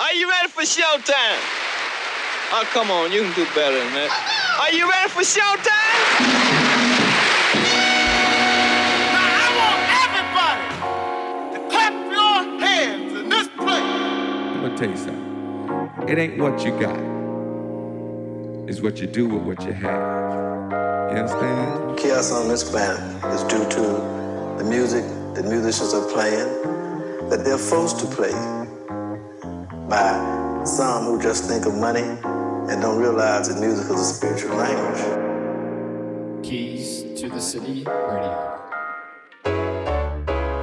Are you ready for showtime? Oh, come on, you can do better than that. Are you ready for showtime? Now I want everybody to clap your hands in this place. I'm gonna tell you something. It ain't what you got. It's what you do with what you have. You understand? Chaos on this planet is due to the music that musicians are playing, that they're forced to play by some who just think of money and don't realize that music is a spiritual language. Keys to the City Radio.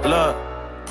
Look,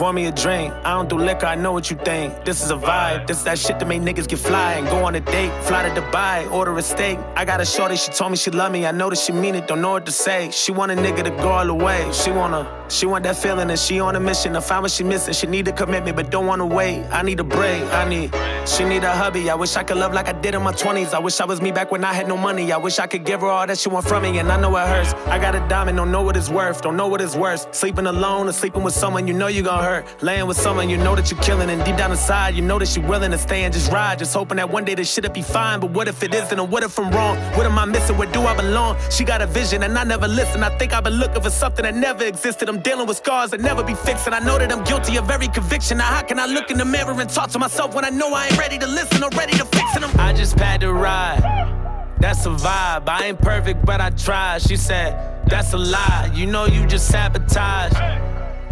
pour me a drink. I don't do liquor, I know what you think. This is a vibe. This is that shit that make niggas get fly and go on a date. Fly to Dubai, order a steak. I got a shorty, she told me she love me. I know that she mean it, don't know what to say. She want a nigga to go all the way. She wanna, she want that feeling and she on a mission to find what she missing. She need a commitment, but don't wanna wait. I need a break. I need, she need a hubby. I wish I could love like I did in my 20s. I wish I was me back when I had no money. I wish I could give her all that she want from me, and I know it hurts. I got a diamond, don't know what it's worth, don't know what it's worth. Sleeping alone or sleeping with someone you know you gon' hurt. Laying with someone you know that you're killing, and deep down inside you know that you're willing to stay and just ride. Just hoping that one day this shit'll be fine. But what if it isn't? And what if I'm wrong? What am I missing? Where do I belong? She got a vision and I never listen. I think I've been looking for something that never existed. I'm dealing with scars that never be fixed, and I know that I'm guilty of every conviction. Now how can I look in the mirror and talk to myself when I know I ain't ready to listen or ready to fix it? I just had to ride. That's a vibe. I ain't perfect, but I tried. She said, That's a lie. You know you just sabotage.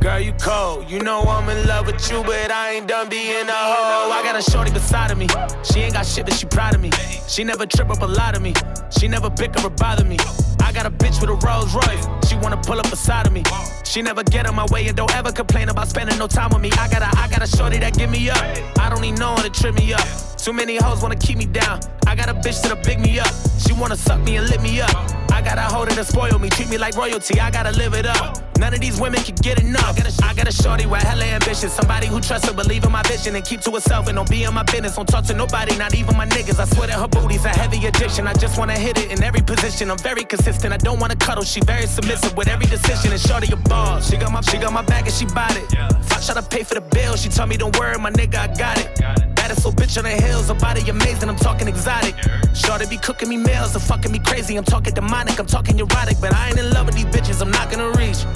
Girl, you cold. You know I'm in love with you, but I ain't done being a hoe. I got a shorty beside of me. She ain't got shit, but she proud of me. She never trip up a lot of me. She never bicker or bother me. I got a bitch with a Rolls Royce. She wanna pull up beside of me. She never get in my way and don't ever complain about spending no time with me. I got a, I got a shorty that give me up. I don't need no one to trip me up. Too many hoes wanna keep me down. I got a bitch that'll pick me up. She wanna suck me and lit me up. I gotta hold it and spoil me, treat me like royalty. I gotta live it up. None of these women can get enough. I got a, I got a shorty with hella ambition. Somebody who trusts her, believe in my vision, and keep to herself and don't be in my business. Don't talk to nobody, not even my niggas. I swear that her booty's a heavy addiction. I just wanna hit it in every position. I'm very consistent. I don't wanna cuddle. She very submissive with every decision. And shorty a boss. She got my, she got my back and she bought it. If I try to pay for the bill, she told me don't worry, my nigga, I got it. Baddest little bitch on the hills, her body amazing. I'm talking exotic. Shorty be cooking me meals and fucking me crazy. I'm talking demonic, I'm talking erotic, but I ain't in love with these bitches. I'm not gonna reach.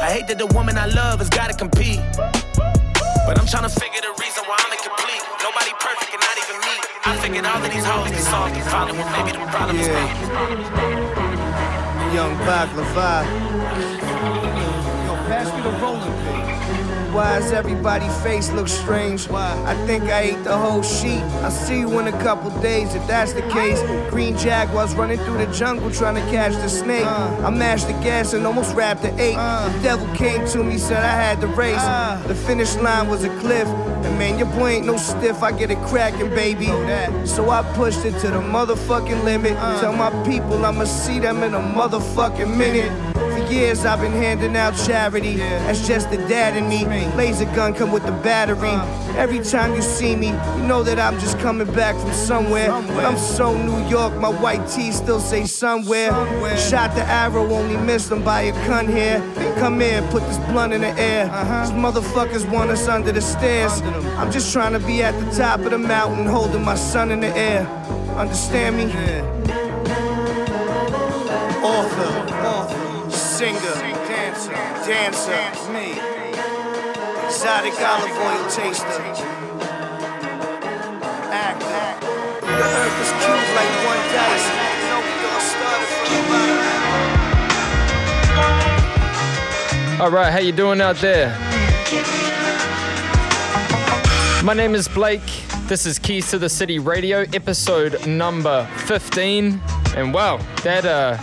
I hate that the woman I love has gotta compete. But I'm trying to figure the reason why I'm incomplete. Nobody perfect and not even me. I figured all of these hoes can solve the problem, well, maybe the problem is me. Young Baklava. Yo, pass me the rolling pin. Why does everybody's face look strange? I think I ate the whole sheet. I'll see you in a couple days if that's the case. Green Jaguars running through the jungle trying to catch the snake. Uh. I mashed the gas and almost wrapped the eight. Uh. The devil came to me, said I had the race. Uh. The finish line was a cliff. And man, your boy ain't no stiff. I get it cracking, baby. So I pushed it to the motherfucking limit. Tell my people I'ma see them in a motherfucking minute. Years I've been handing out charity. That's just the dad in me. Laser gun come with the battery. Every time you see me, you know that I'm just coming back from somewhere. But I'm so New York, my white tee still say somewhere. Shot the arrow, only missed them by a cunt here. Come here, put this blunt in the air. Uh-huh. These motherfuckers want us under the stairs. I'm just trying to be at the top of the mountain, holding my son in the air. Understand me? Author, singer, dancer, dancer, me. Exotic olive oil taster. Actor. The earth is cubed like one dice. All right, how you doing out there? My name is Blake. This is Keys to the City Radio, episode number 15. And wow, that uh,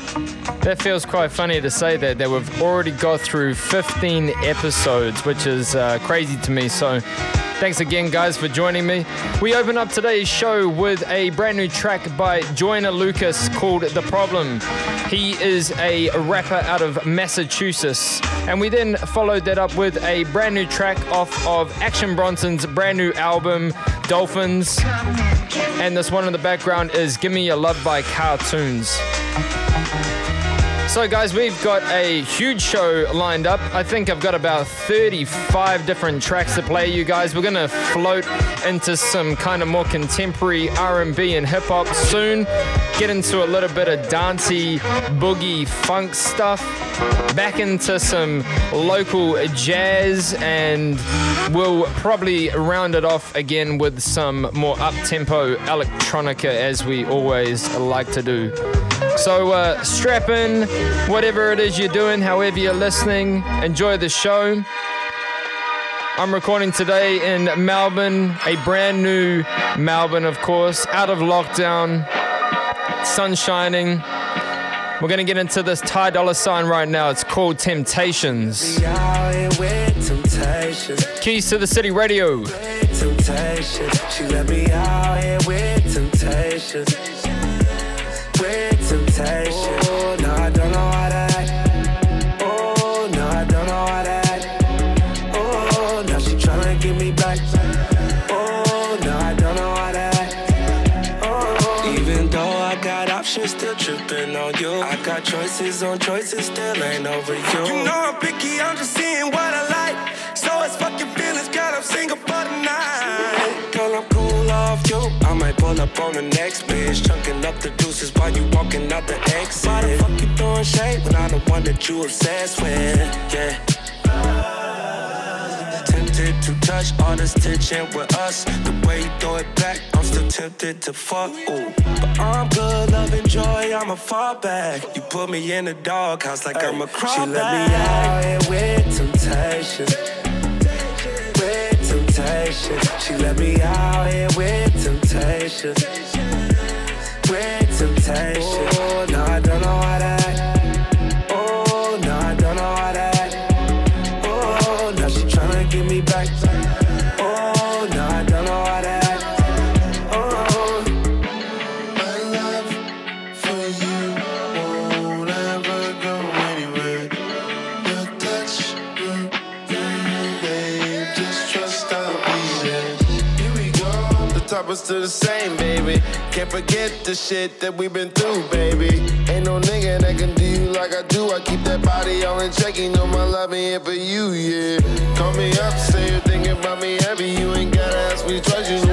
that feels quite funny to say that that we've already got through 15 episodes, which is uh, crazy to me. So. Thanks again, guys, for joining me. We open up today's show with a brand new track by Joyner Lucas called The Problem. He is a rapper out of Massachusetts. And we then followed that up with a brand new track off of Action Bronson's brand new album, Dolphins. And this one in the background is Give Me Your Love by CARRTOONS. So, guys, we've got a huge show lined up. I think I've got about 35 different tracks to play you guys. We're gonna float into some kind of more contemporary R&B and hip hop soon. Get into a little bit of dancey, boogie, funk stuff. Back into some local jazz, and we'll probably round it off again with some more up-tempo electronica, as we always like to do. So uh, strap in, whatever it is you're doing, however you're listening, enjoy the show. I'm recording today in Melbourne, a brand new Melbourne, of course, out of lockdown, sun shining. We're gonna get into this Ty Dolla $ign right now. It's called Temptations. Keys to the City Radio. Temptation. Oh, no, I don't know how to act. Oh, no, I don't know how to act. Oh, now she tryna get me back. Oh, no, I don't know how to act. Oh, even though I got options, still tripping on you. I got choices on choices, still ain't over you. You know I'm picky, I'm just seeing what I like. So it's fucking feelings, God, I'm single for the night. Up on the next bitch, chunking up the deuces while you walking out the exit. Why the fuck you throwing shade when I'm the one that you obsessed with? Yeah. Tempted to touch all this tension with us. The way you throw it back, I'm still tempted to fuck. Ooh. But I'm good, loving joy, I'ma fall back. You put me in the doghouse like I'm a crawl She let me out here with temptation. With temptation. She let me out here with temptation. With temptation. Oh, no, I don't know how to Is still the same, baby. Can't forget the shit that we've been through, baby. Ain't no nigga that can do you like I do. I keep that body all in check. You know my love ain't here for you, yeah. Call me up, say you're thinking about me heavy. You ain't gotta ask me twice. You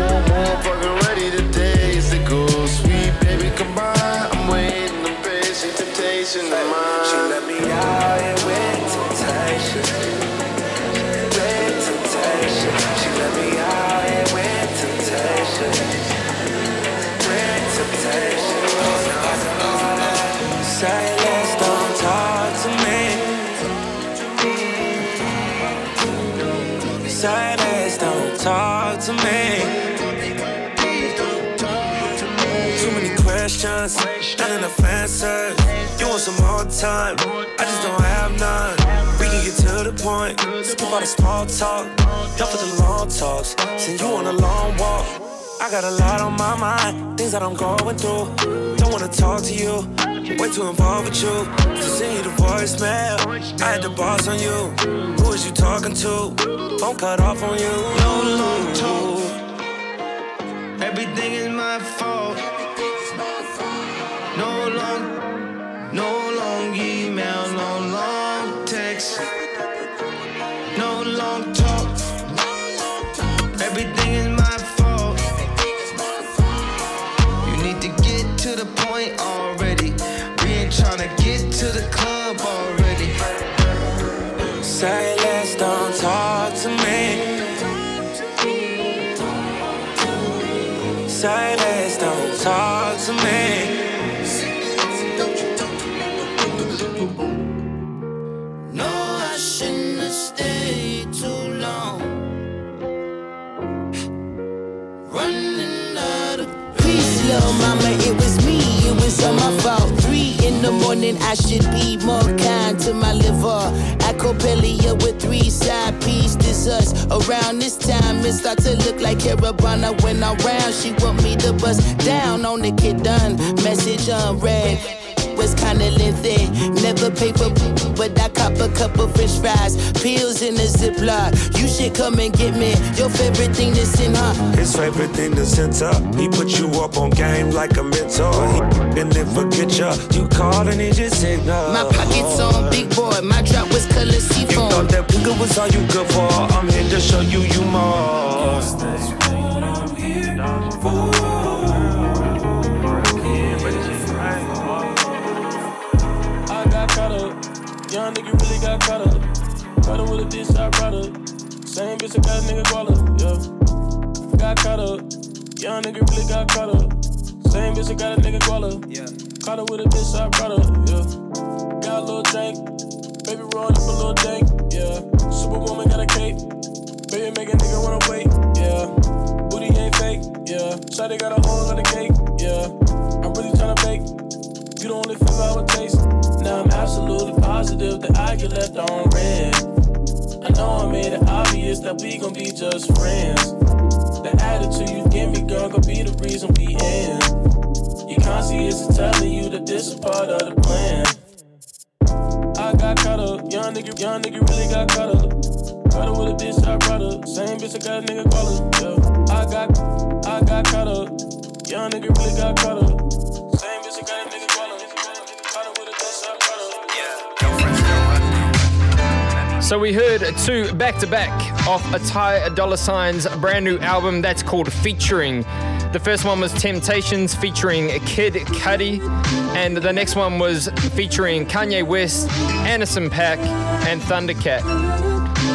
questions, not enough answers. You want some more time? I just don't have none. We can get to the point. Skip all the small talk. Done for the long talks. Send you on a long walk. I got a lot on my mind, things that I'm going through. Don't wanna talk to you, way too involved with you. To send you the voicemail, I had the boss on you. Who is you talking to? Phone cut off on you. No long talk. Everything is my fault. To the club already. Silence, don't talk to me. Silence, don't talk to me. Me, it was all my fault. Three in the morning, I should be more kind to my liver. Acopelia with three side piece, this us. Around this time, it start to look like Caribana when I'm round. She want me to bust down on the kid done, message unread. Was kinda lengthy. Never pay for, but I cop a couple french fries. Pills in a ziploc. You should come and get me. Your favorite thing to send her. His favorite thing to send up. He put you up on game like a mentor. He and then forget ya. You called and he just ignore. My pockets on big boy. My drop was color You seafoam. thought that nigga was all you good for. I'm here to show you you more. Caught up with a bitch I brought up. Same bitch that got a nigga guala, yeah. Got caught up. Young nigga really got caught up. Same bitch I got a nigga guala. Yeah. Caught up with a bitch I brought up, yeah. Got a little drink. Baby roll up a little dank, yeah. Superwoman got a cape. Baby make a nigga wanna wait, yeah. Booty ain't fake, yeah. Shawty got a whole lot of cake, yeah. I'm really tryna bake. You the only feel I would taste. Now I'm absolutely positive that I get left on red. I know I made it obvious that we gon' be just friends. The attitude you give me, girl, gon' be the reason we end. Your conscience is telling you that this is part of the plan. I got caught up, young nigga, young nigga really got caught up. Caught up with a bitch I brought up, same bitch I got a nigga call up. Yeah. I got, I got caught up, young nigga really got caught up. So we heard two back to back off a Ty Dolla $ign's brand new album that's called Featuring. The first one was Temptations featuring Kid Cudi, and the next one was featuring Kanye West, Anderson .Paak, and Thundercat.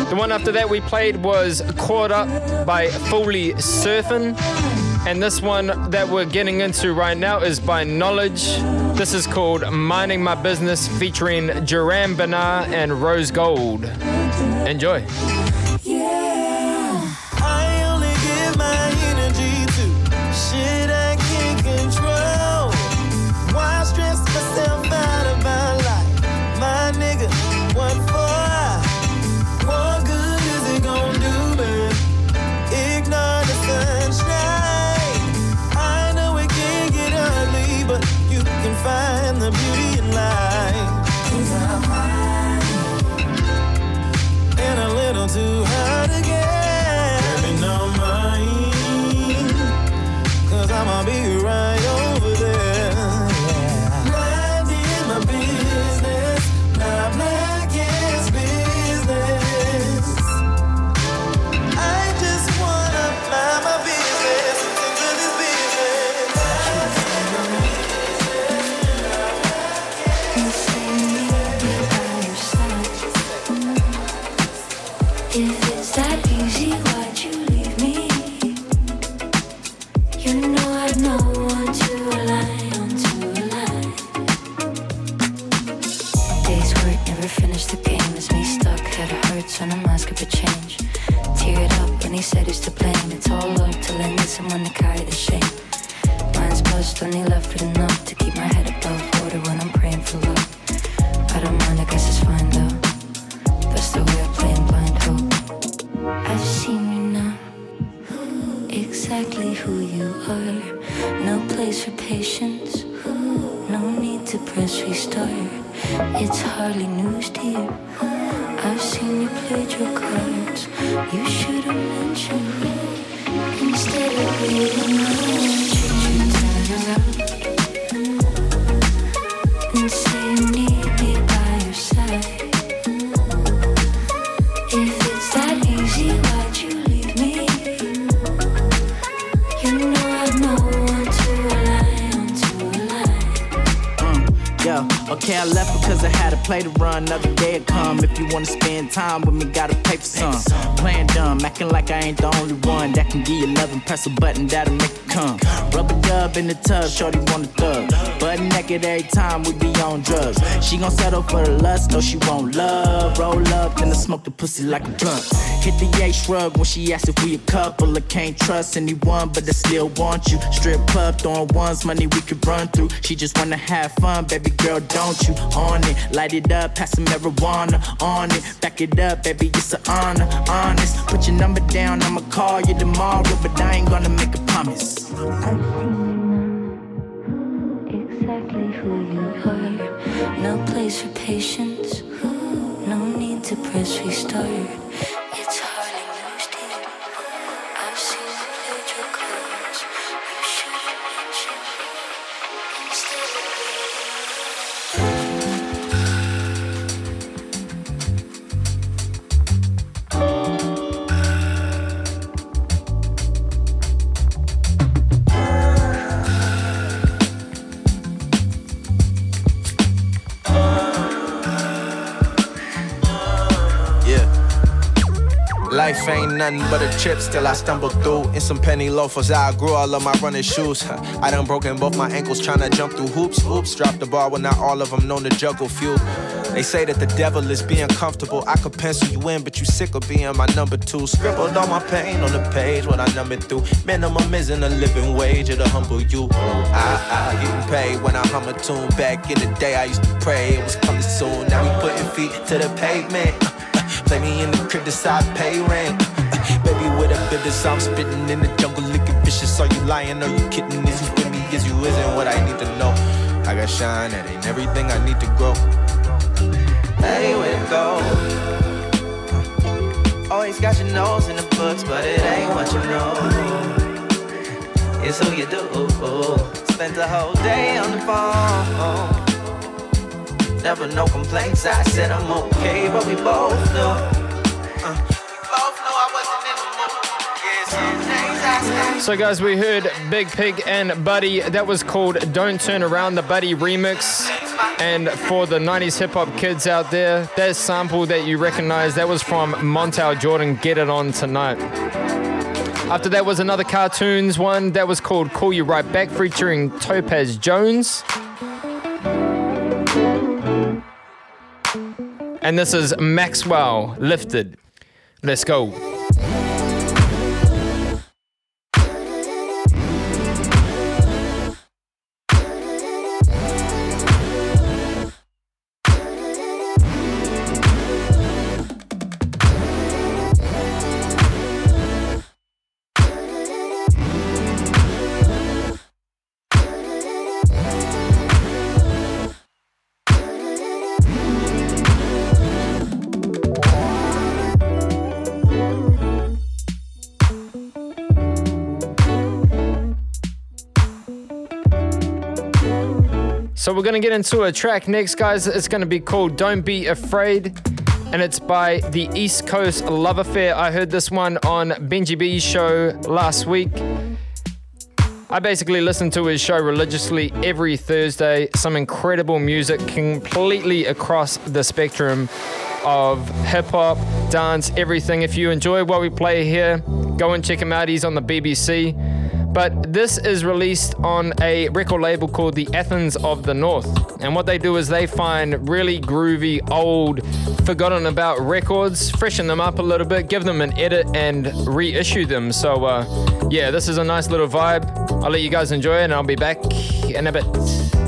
The one after that we played was Caught Up by Foolie $urfin. And this one that we're getting into right now is by Knxwledge. This is called Minding My Business featuring Durand Bernarr and Rose Gold. Enjoy. I don't mind, I guess it's fine though. That's the way of playing blind hope. I've seen you now, exactly who you are. No place for patience, no need to press restart. It's hardly news to you. I've seen you played your cards. You should have mentioned me instead of. I want you play to run. Another day will come. If you wanna spend time with me, gotta pay for some. Playing dumb, acting like I ain't the only one that can give you love and press a button that'll make it come. Rubber dub in the tub, shorty wanna thug. Butt naked every time we be on drugs. She gon' settle for the lust, no, she won't love. Roll up, then I smoke the pussy like a blunt. Hit the A shrug when she asks if we a couple. I can't trust anyone, but I still want you. Strip club, throwing ones, money we could run through. She just wanna have fun, baby girl, don't you? On it, light it up, pass some marijuana on it. Back it up, baby, it's an honor, honest. Put your number down, I'ma call you tomorrow, but I ain't gonna make a promise. I've seen Exactly who you are. No place for patience. No need to press restart. Ain't nothing but a trip, still I stumble through. In some penny loafers, I grew all of my running shoes. I done broken both my ankles trying to jump through hoops. Oops, dropped the ball, well, not all of them known to juggle few. They say that the devil is being comfortable. I could pencil you in, but you sick of being my number two. Scribbled all my pain on the page, what I numbered through. Minimum isn't a living wage, it'll humble you. I, I getting paid when I hum a tune. Back in the day, I used to pray it was coming soon. Now we putting feet to the pavement. Play me in the crib, decide pay rent. Uh, baby, with a business, I'm spitting in the jungle, looking vicious. Are you lying? Are you kidding? Is you with me? Is you isn't what I need to know? I got shine, that ain't everything I need to grow. Hey, where to go? Always got your nose in the books, but it ain't what you know. It's who you do. Spent the whole day on the phone. Never no complaints. I said I'm okay, but we both know. Uh. So, guys, we heard Biig Piig and Buddy. That was called Don't Turn Around, the Buddy remix. And for the 90s hip hop kids out there, that sample that you recognize, that was from Montel Jordan, Get It On Tonight. After that was another CARRTOONS one that was called Call You Right Back featuring Topaz Jones. And this is MXXWLL Lifted. Let's go. So we're gonna get into a track next, guys. It's gonna be called Don't Be Afraid. And it's by the East Coast Love Affair. I heard this one on Benji B's show last week. I basically listen to his show religiously every Thursday. Some incredible music completely across the spectrum of hip hop, dance, everything. If you enjoy what we play here, go and check him out. He's on the BBC. But this is released on a record label called the Athens of the North. And what they do is they find really groovy, old, forgotten about records, freshen them up a little bit, give them an edit, and reissue them. So, uh, yeah, this is a nice little vibe. I'll let you guys enjoy it, and I'll be back in a bit.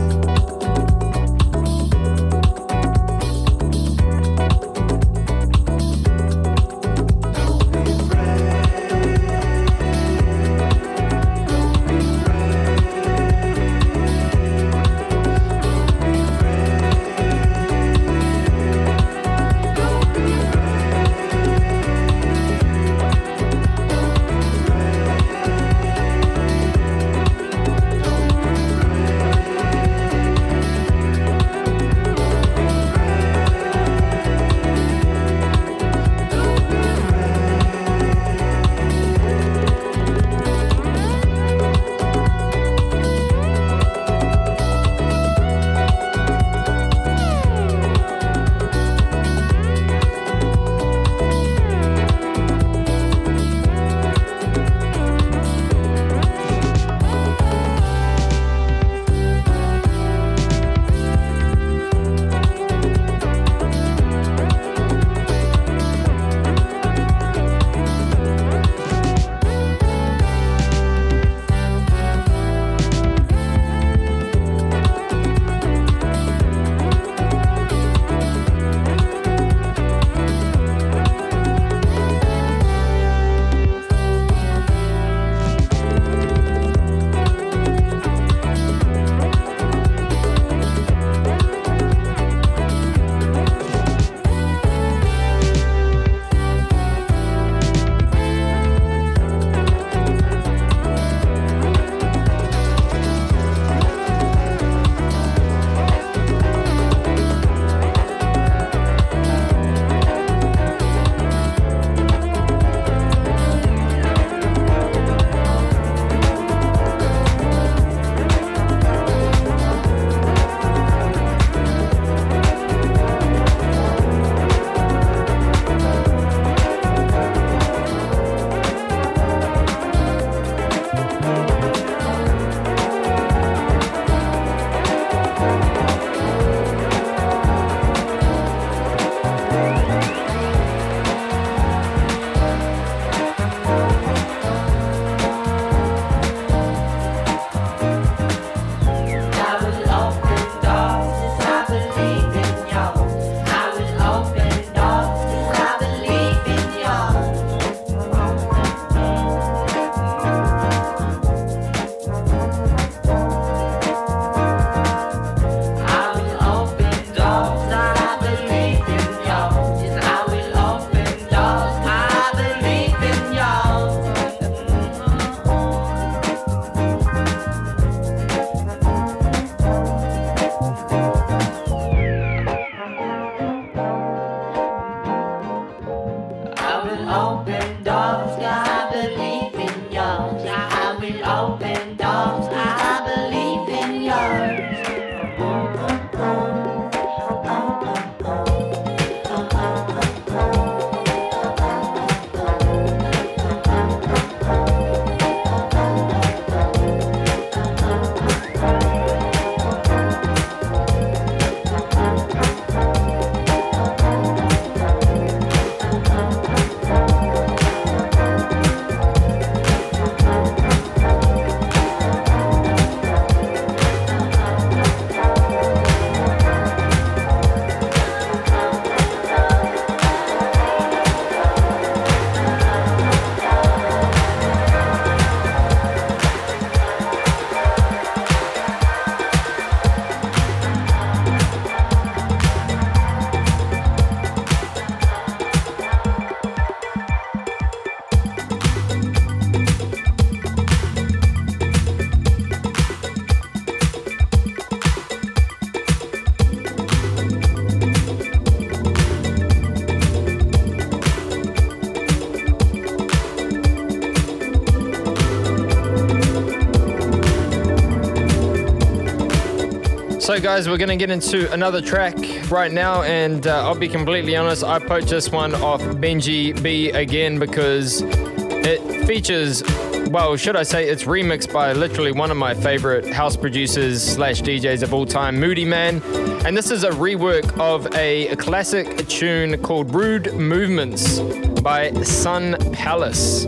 So, guys, we're going to get into another track right now, and uh, I'll be completely honest, I poached this one off Benji B again because it features, well, should I say, it's remixed by literally one of my favorite house producers slash DJs of all time, Moodymann. And this is a rework of a, a classic tune called Rude Movements by Sun Palace.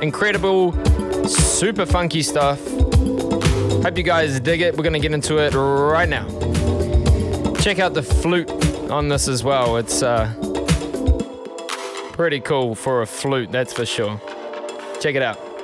Incredible, super funky stuff. Hope you guys dig it. We're going to get into it right now. Check out the flute on this as well. It's uh, pretty cool for a flute, that's for sure. Check it out.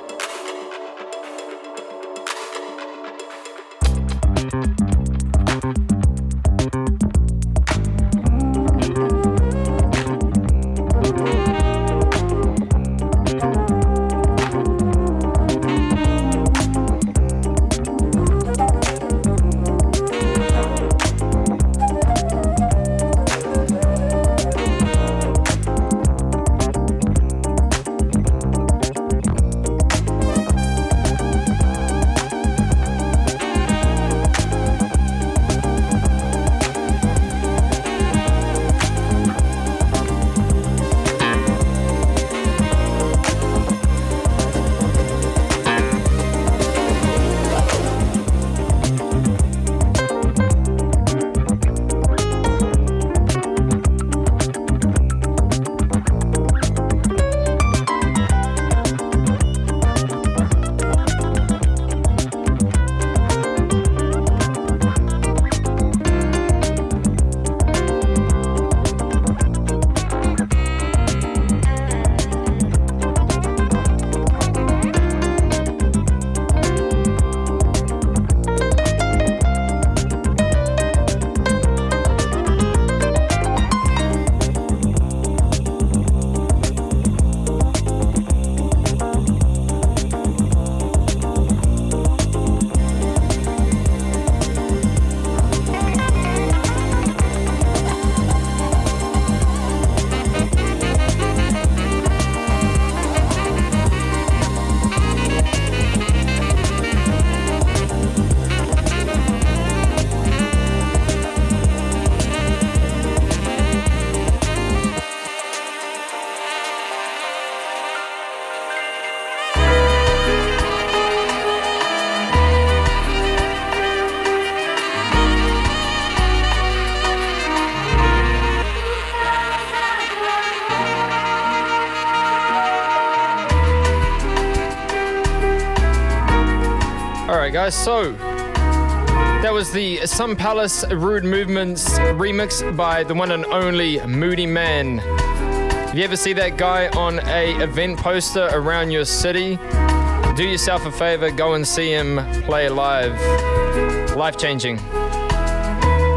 Guys. So that was the Sunpalace Rude Movements remix by the one and only Moodymann. If you ever see that guy on a event poster around your city, do yourself a favor, go and see him play live. Life changing.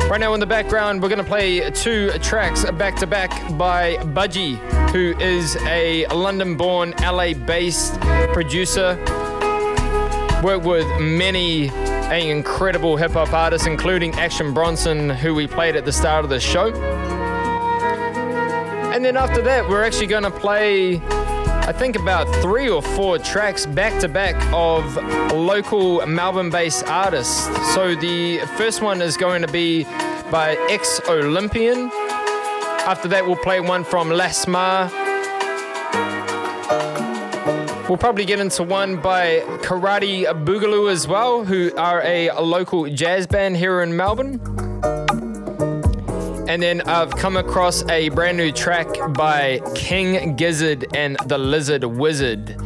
Right now in the background, we're going to play two tracks back to back by Budgie, who is a London born, LA based producer. Worked with many incredible hip hop artists, including Action Bronson, who we played at the start of the show. And then after that, we're actually going to play I think, about three or four tracks back to back of local Melbourne based artists. So the first one is going to be by Ex Olympian. After that, we'll play one from Las Mar. We'll probably get into one by Karate Boogaloo as well, who are a local jazz band here in Melbourne. And then I've come across a brand new track by King Gizzard and the Lizard Wizard.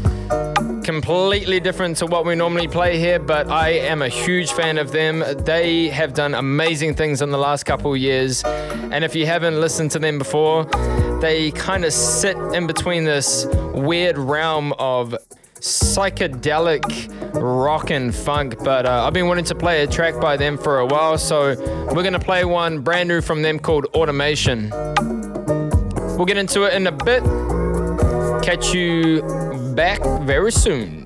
Completely different to what we normally play here, but I am a huge fan of them. They have done amazing things in the last couple years. And if you haven't listened to them before, they kind of sit in between this weird realm of psychedelic rock and funk. But uh, I've been wanting to play a track by them for a while, so we're gonna play one brand new from them called Automation. We'll get into it in a bit. Catch you back very soon.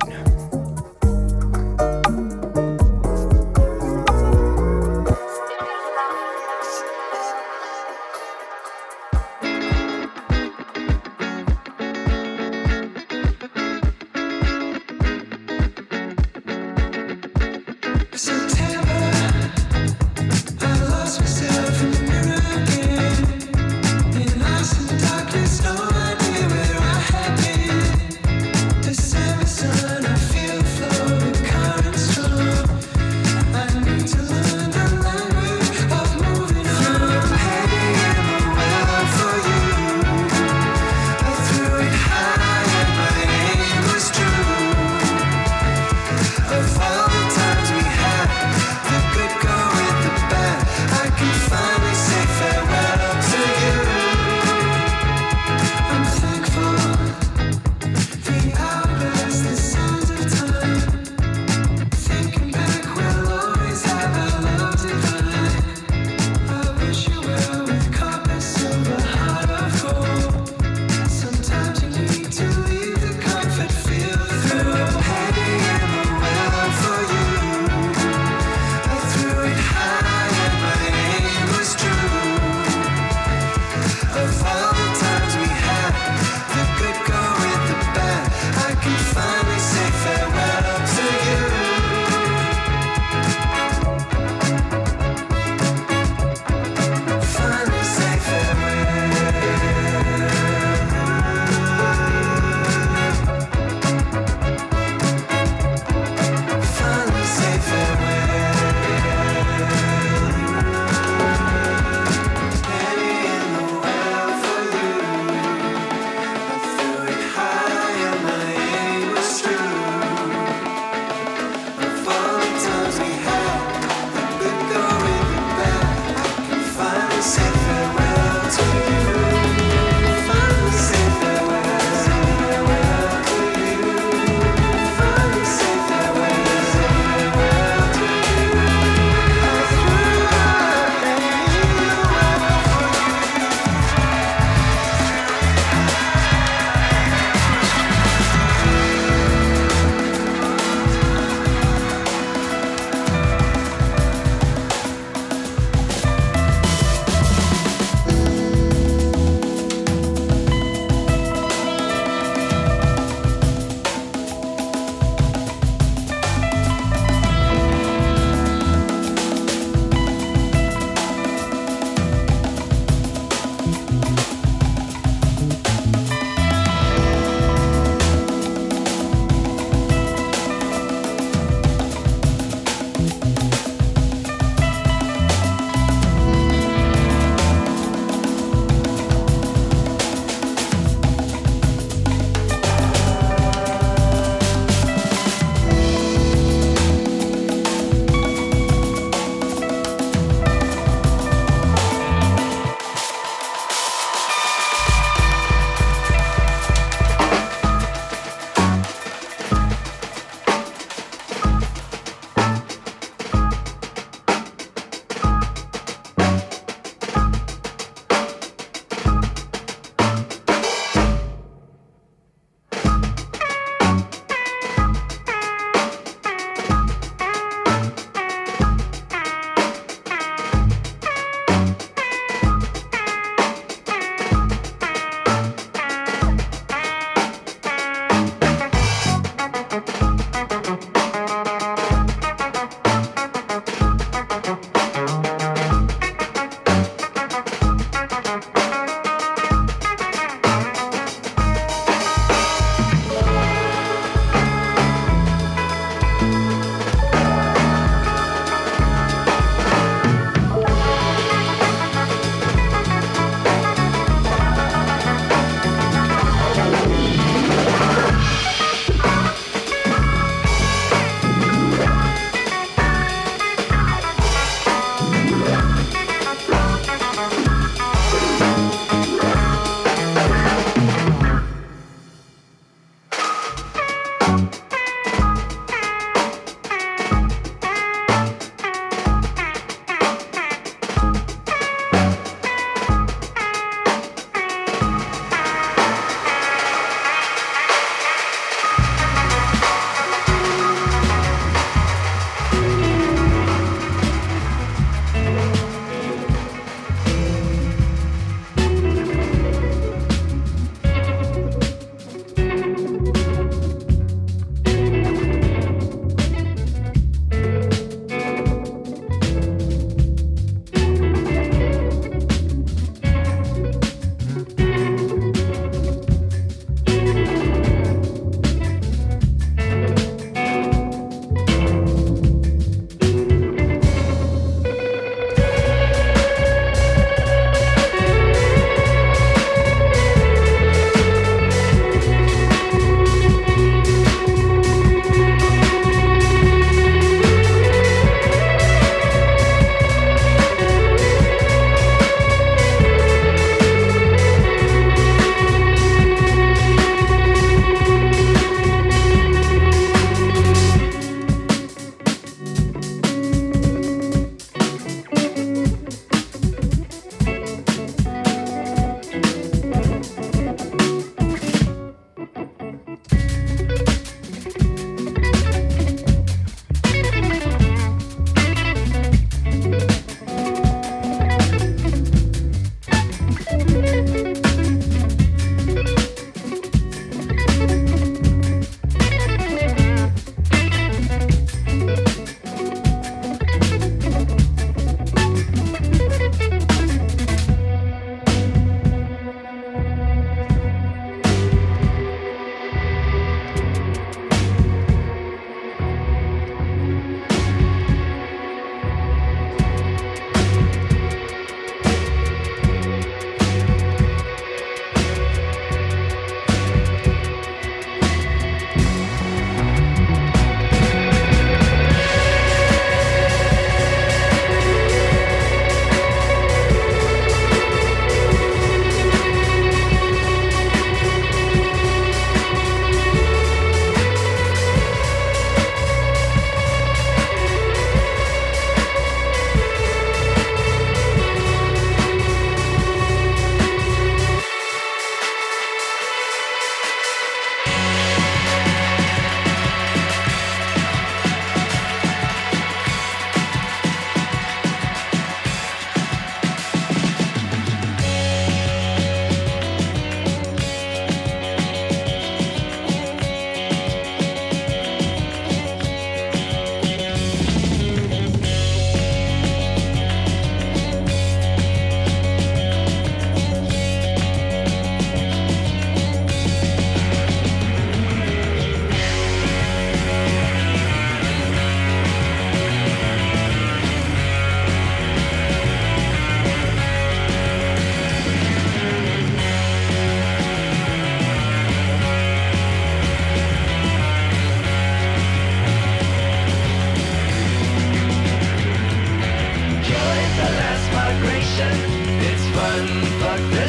darkness.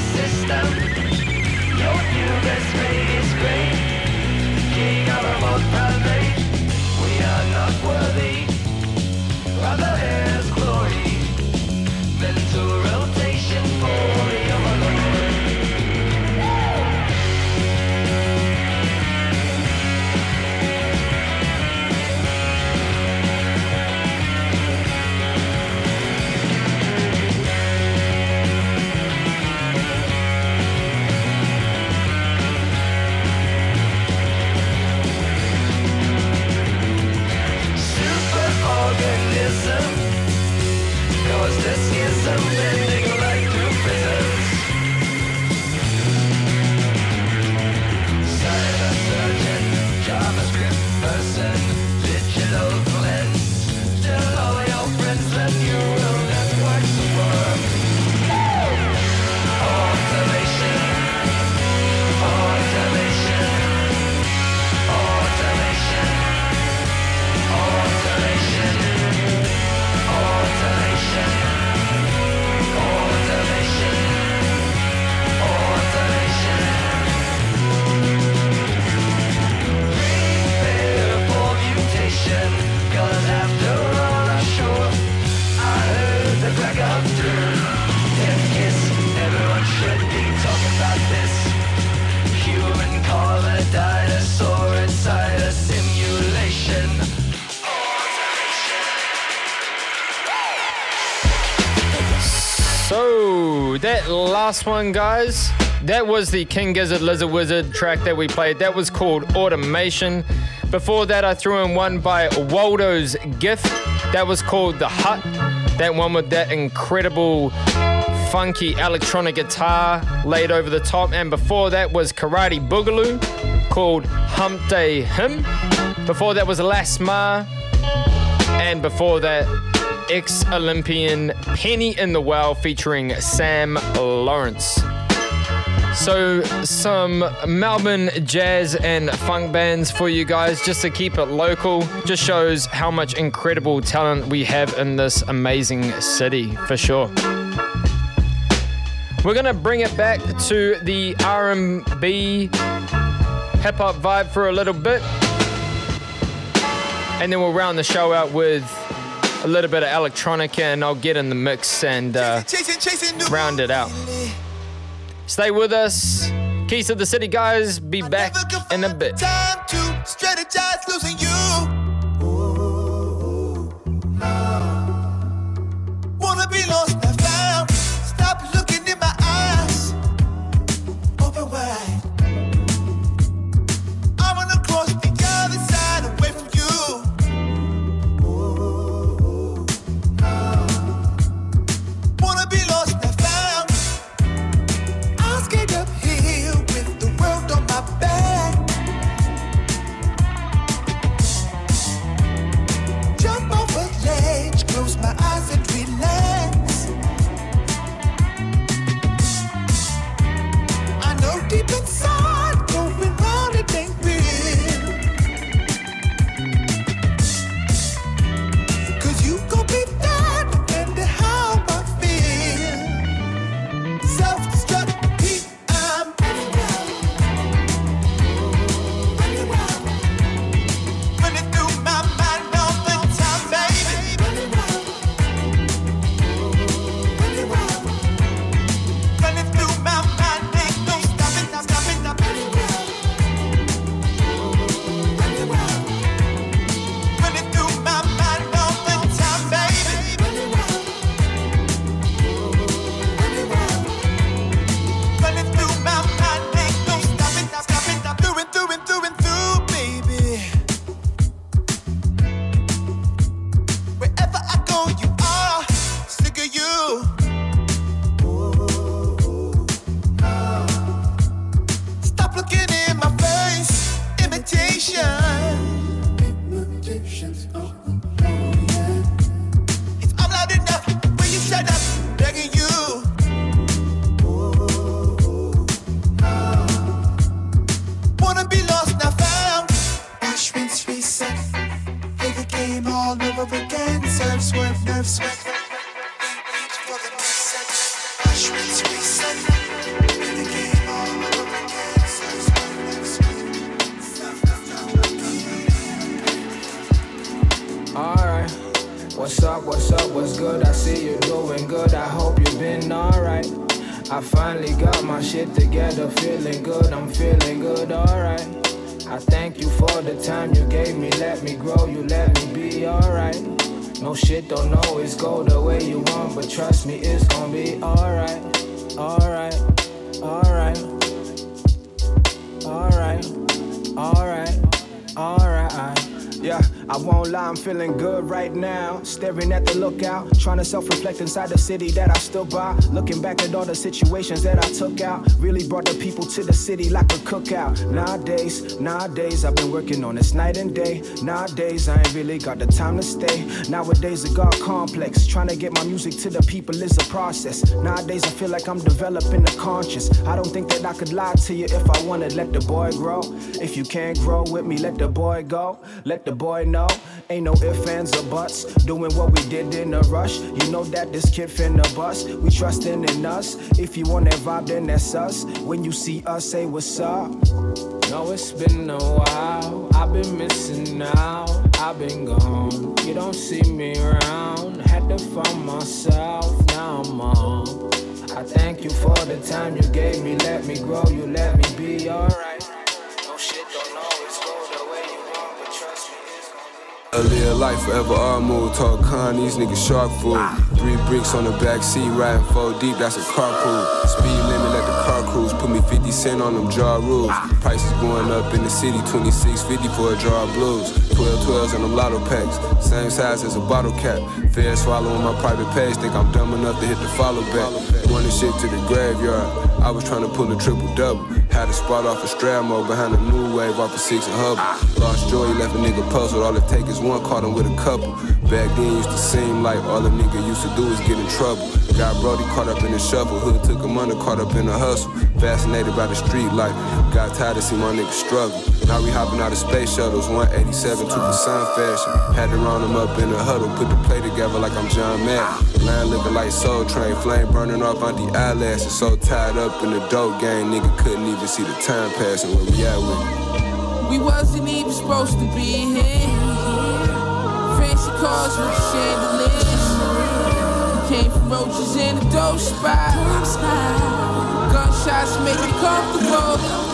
Last one, guys, that was the King Gizzard Lizard Wizard track that we played. That was called Automation. Before that, I threw in one by Waldo's Gift. That was called The Hut. That one with that incredible funky electronic guitar laid over the top. And before that was Karate Boogaloo called Hump Day Hymn. Before that was Las Mar. And before that, ex Olympian Penny in the Well featuring Sam Lawrence. So, some Melbourne jazz and funk bands for you guys, just to keep it local. Just shows how much incredible talent we have in this amazing city, for sure. We're gonna bring it back to the R&B hip hop vibe for a little bit, and then we'll round the show out with a little bit of electronica, and I'll get in the mix and uh, round it out. Stay with us. Keys of the City guys, be back in a bit. I won't lie, I'm feeling good right now. Staring at the lookout, trying to self reflect inside the city that I stood by. Looking back at all the situations that I took out. Really brought the people to the city like a cookout. Nowadays, nowadays, I've been working on this night and day. Nowadays, I ain't really got the time to stay. Nowadays, it got complex. Trying to get my music to the people is a process. Nowadays, I feel like I'm developing the conscience. I don't think that I could lie to you if I wanna let the boy grow. If you can't grow with me, let the boy go. Let the boy know. Ain't no ifs, ands, or buts. Doing what we did in a rush. You know that this kid finna bust. We trusting in us. If you want that vibe, then that's us. When you see us, say what's up. No, it's been a while. I've been missing now. I've been gone. You don't see me around. Had to find myself. Now I'm on. I thank you for the time you gave me. Let me grow. You let me be alright. A live life forever move. Talk con, these niggas shark food. Three bricks on the back seat, riding four deep, that's a carpool. Speed limit, let the car cruise. Put me 50 cent on them jaw rules. Prices going up in the city, 26.50 for a jar of blues. 12 12s on them lotto packs, same size as a bottle cap. Fair swallowing my private page, think I'm dumb enough to hit the follow back. Running shit to the graveyard. I was trying to pull a triple double. Had a spot off a Stramo behind a new wave off a six and Hubble. Lost joy, left a nigga puzzled. All it take is one, caught him with a couple. Back then used to seem like all a nigga used to do is get in trouble. Got Brody caught up in the shuffle. Hood took him under, caught up in the hustle. Fascinated by the street life. Got tired to see my niggas struggle. Now we hopping out of space shuttles, 187 to the sun fashion. Had to round them up in a huddle, put the play together like I'm John Madden. Line looking like Soul Train, flame burning off on the eyelashes. So tied up in the dope game, nigga couldn't even see the time passing. Where we at with it? We wasn't even supposed to be here. Fancy cars with chandeliers. We came from roaches in a dope spot. Gunshots make it comfortable.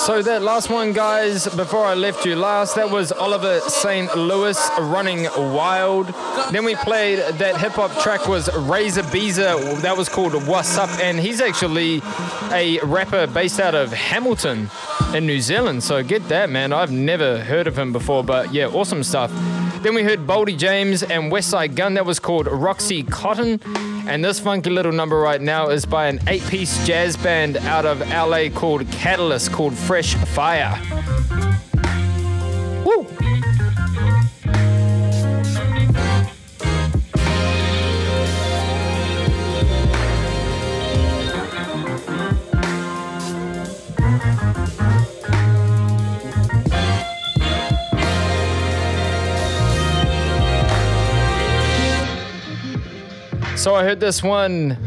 So that last one, guys, before I left you last, that was Oliver St. Louis running wild. Then we played that hip hop track was RAIZA BIZA. That was called Wassup, and he's actually a rapper based out of Hamilton in New Zealand. So get that, man. I've never heard of him before, but yeah, awesome stuff. Then we heard Boldy James and Westside Gunn. That was called Roxycontin. And this funky little number right now is by an eight piece jazz band out of LA called Katalyst, called Fresh Fire. Woo! So I heard this one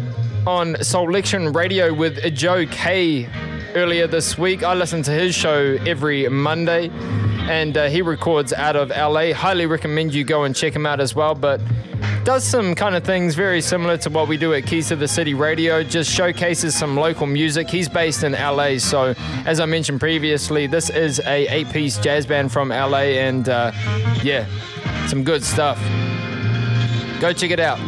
on Selection Radio with Joe K earlier this week. I listen to his show every Monday, and uh, he records out of LA. Highly recommend you go and check him out as well. But does some kind of things very similar to what we do at Keys to the City Radio. Just showcases some local music. He's based in LA, so as I mentioned previously, this is a eight-piece jazz band from LA, and uh, yeah, some good stuff. Go check it out.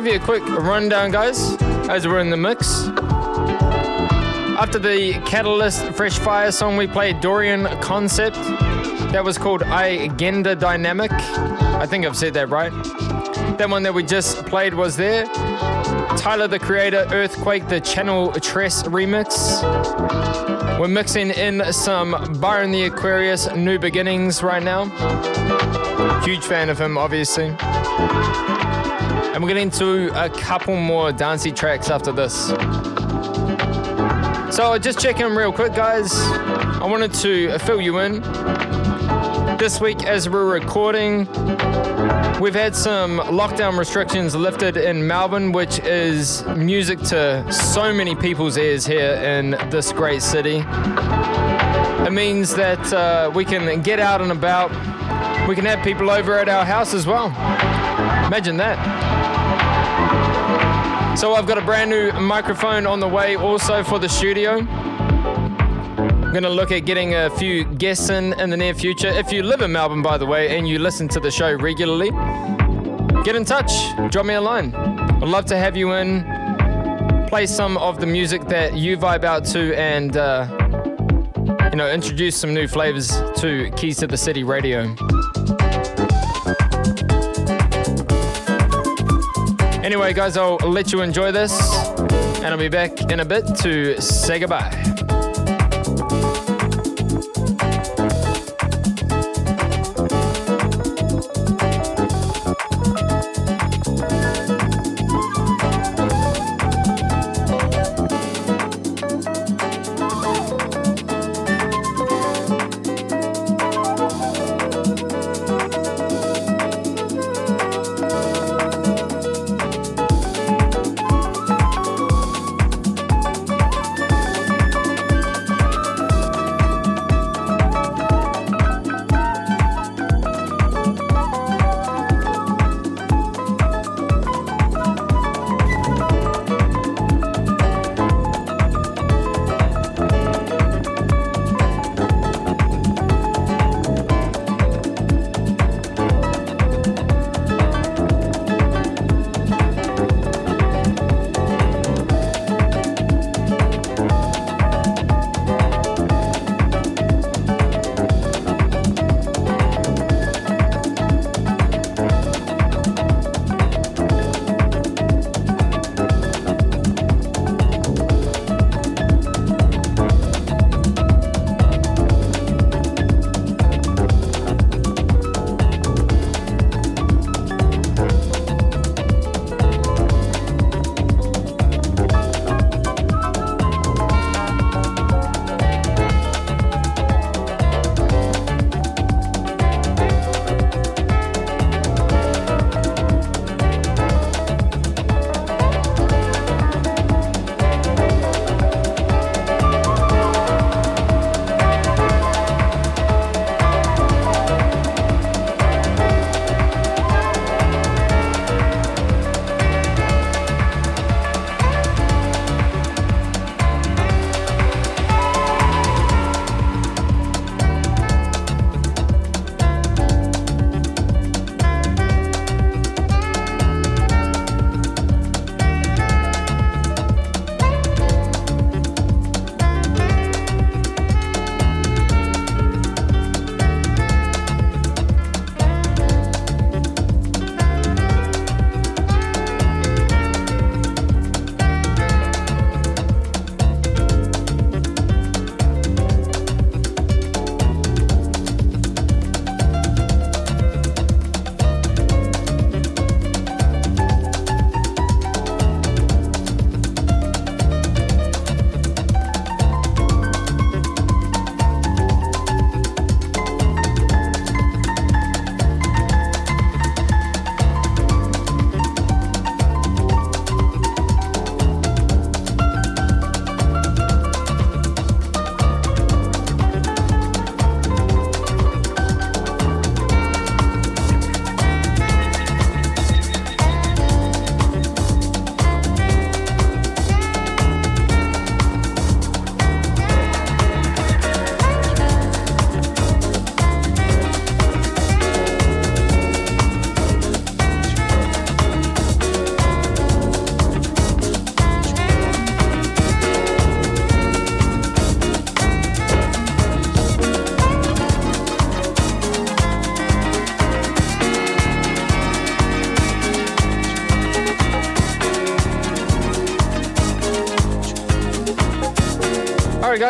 Give you a quick rundown, guys, as we're in the mix. After the Katalyst Fresh Fire song, we played Dorian Concept. That was called Eigendynamik. I think I've said that right. That one that we just played was there. Tyler the Creator, EARFQUAKE, the Channel Tres remix. We're mixing in some Byron the Aquarius, New Beginnings right now. Huge fan of him, obviously. And we're getting into a couple more dancey tracks after this. So just checking real quick, guys. I wanted to fill you in. This week, as we're recording, we've had some lockdown restrictions lifted in Melbourne, which is music to so many people's ears here in this great city. It means that uh, we can get out and about. We can have people over at our house as well. Imagine that. So I've got a brand new microphone on the way also for the studio. I'm going to look at getting a few guests in in the near future. If you live in Melbourne, by the way, and you listen to the show regularly, get in touch. Drop me a line. I'd love to have you in, play some of the music that you vibe out to, and, uh, you know, introduce some new flavors to Keys to the City Radio. Anyway, guys, I'll let you enjoy this, and I'll be back in a bit to say goodbye.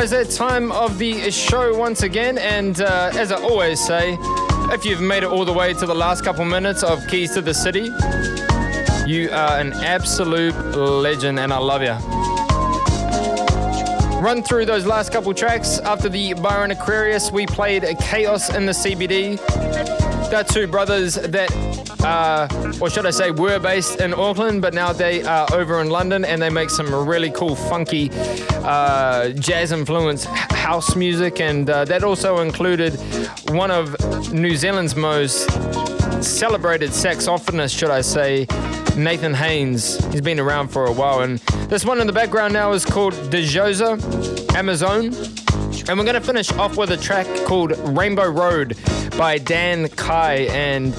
Guys, that time of the show once again. And uh, as I always say, if you've made it all the way to the last couple minutes of Keys to the City, you are an absolute legend, and I love you. Run through those last couple tracks. After the Byron Aquarius, we played Chaos in the CBD. They're two brothers that, uh, or should I say, were based in Auckland, but now they are over in London and they make some really cool, funky, uh, jazz influenced house music. And uh, that also included one of New Zealand's most celebrated saxophonists, should I say, Nathan Haines. He's been around for a while. And this one in the background now is called De Joza Amazon. And we're going to finish off with a track called Rainbow Road by Dan Kye. And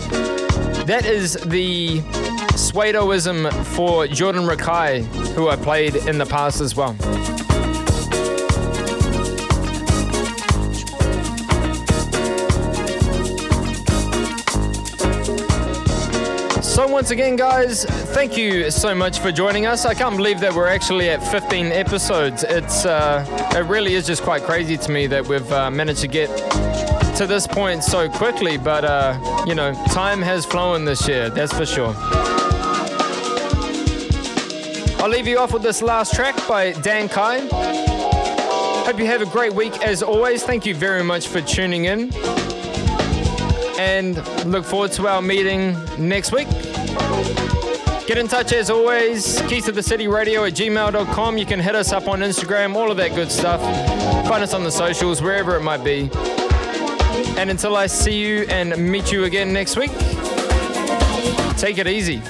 that is the Swadoism for Jordan Rakai, who I played in the past as well. Once again, guys, thank you so much for joining us. I can't believe that we're actually at 15 episodes. It's uh, it really is just quite crazy to me that we've uh, managed to get to this point so quickly. But uh, you know, time has flown this year. That's for sure. I'll leave you off with this last track by Dan Kye. Hope you have a great week as always. Thank you very much for tuning in. And look forward to our meeting next week. Get in touch as always. Keys to the City Radio at gmail.com. You can hit us up on Instagram, all of that good stuff. Find us on the socials, wherever it might be. And until I see you and meet you again next week, take it easy.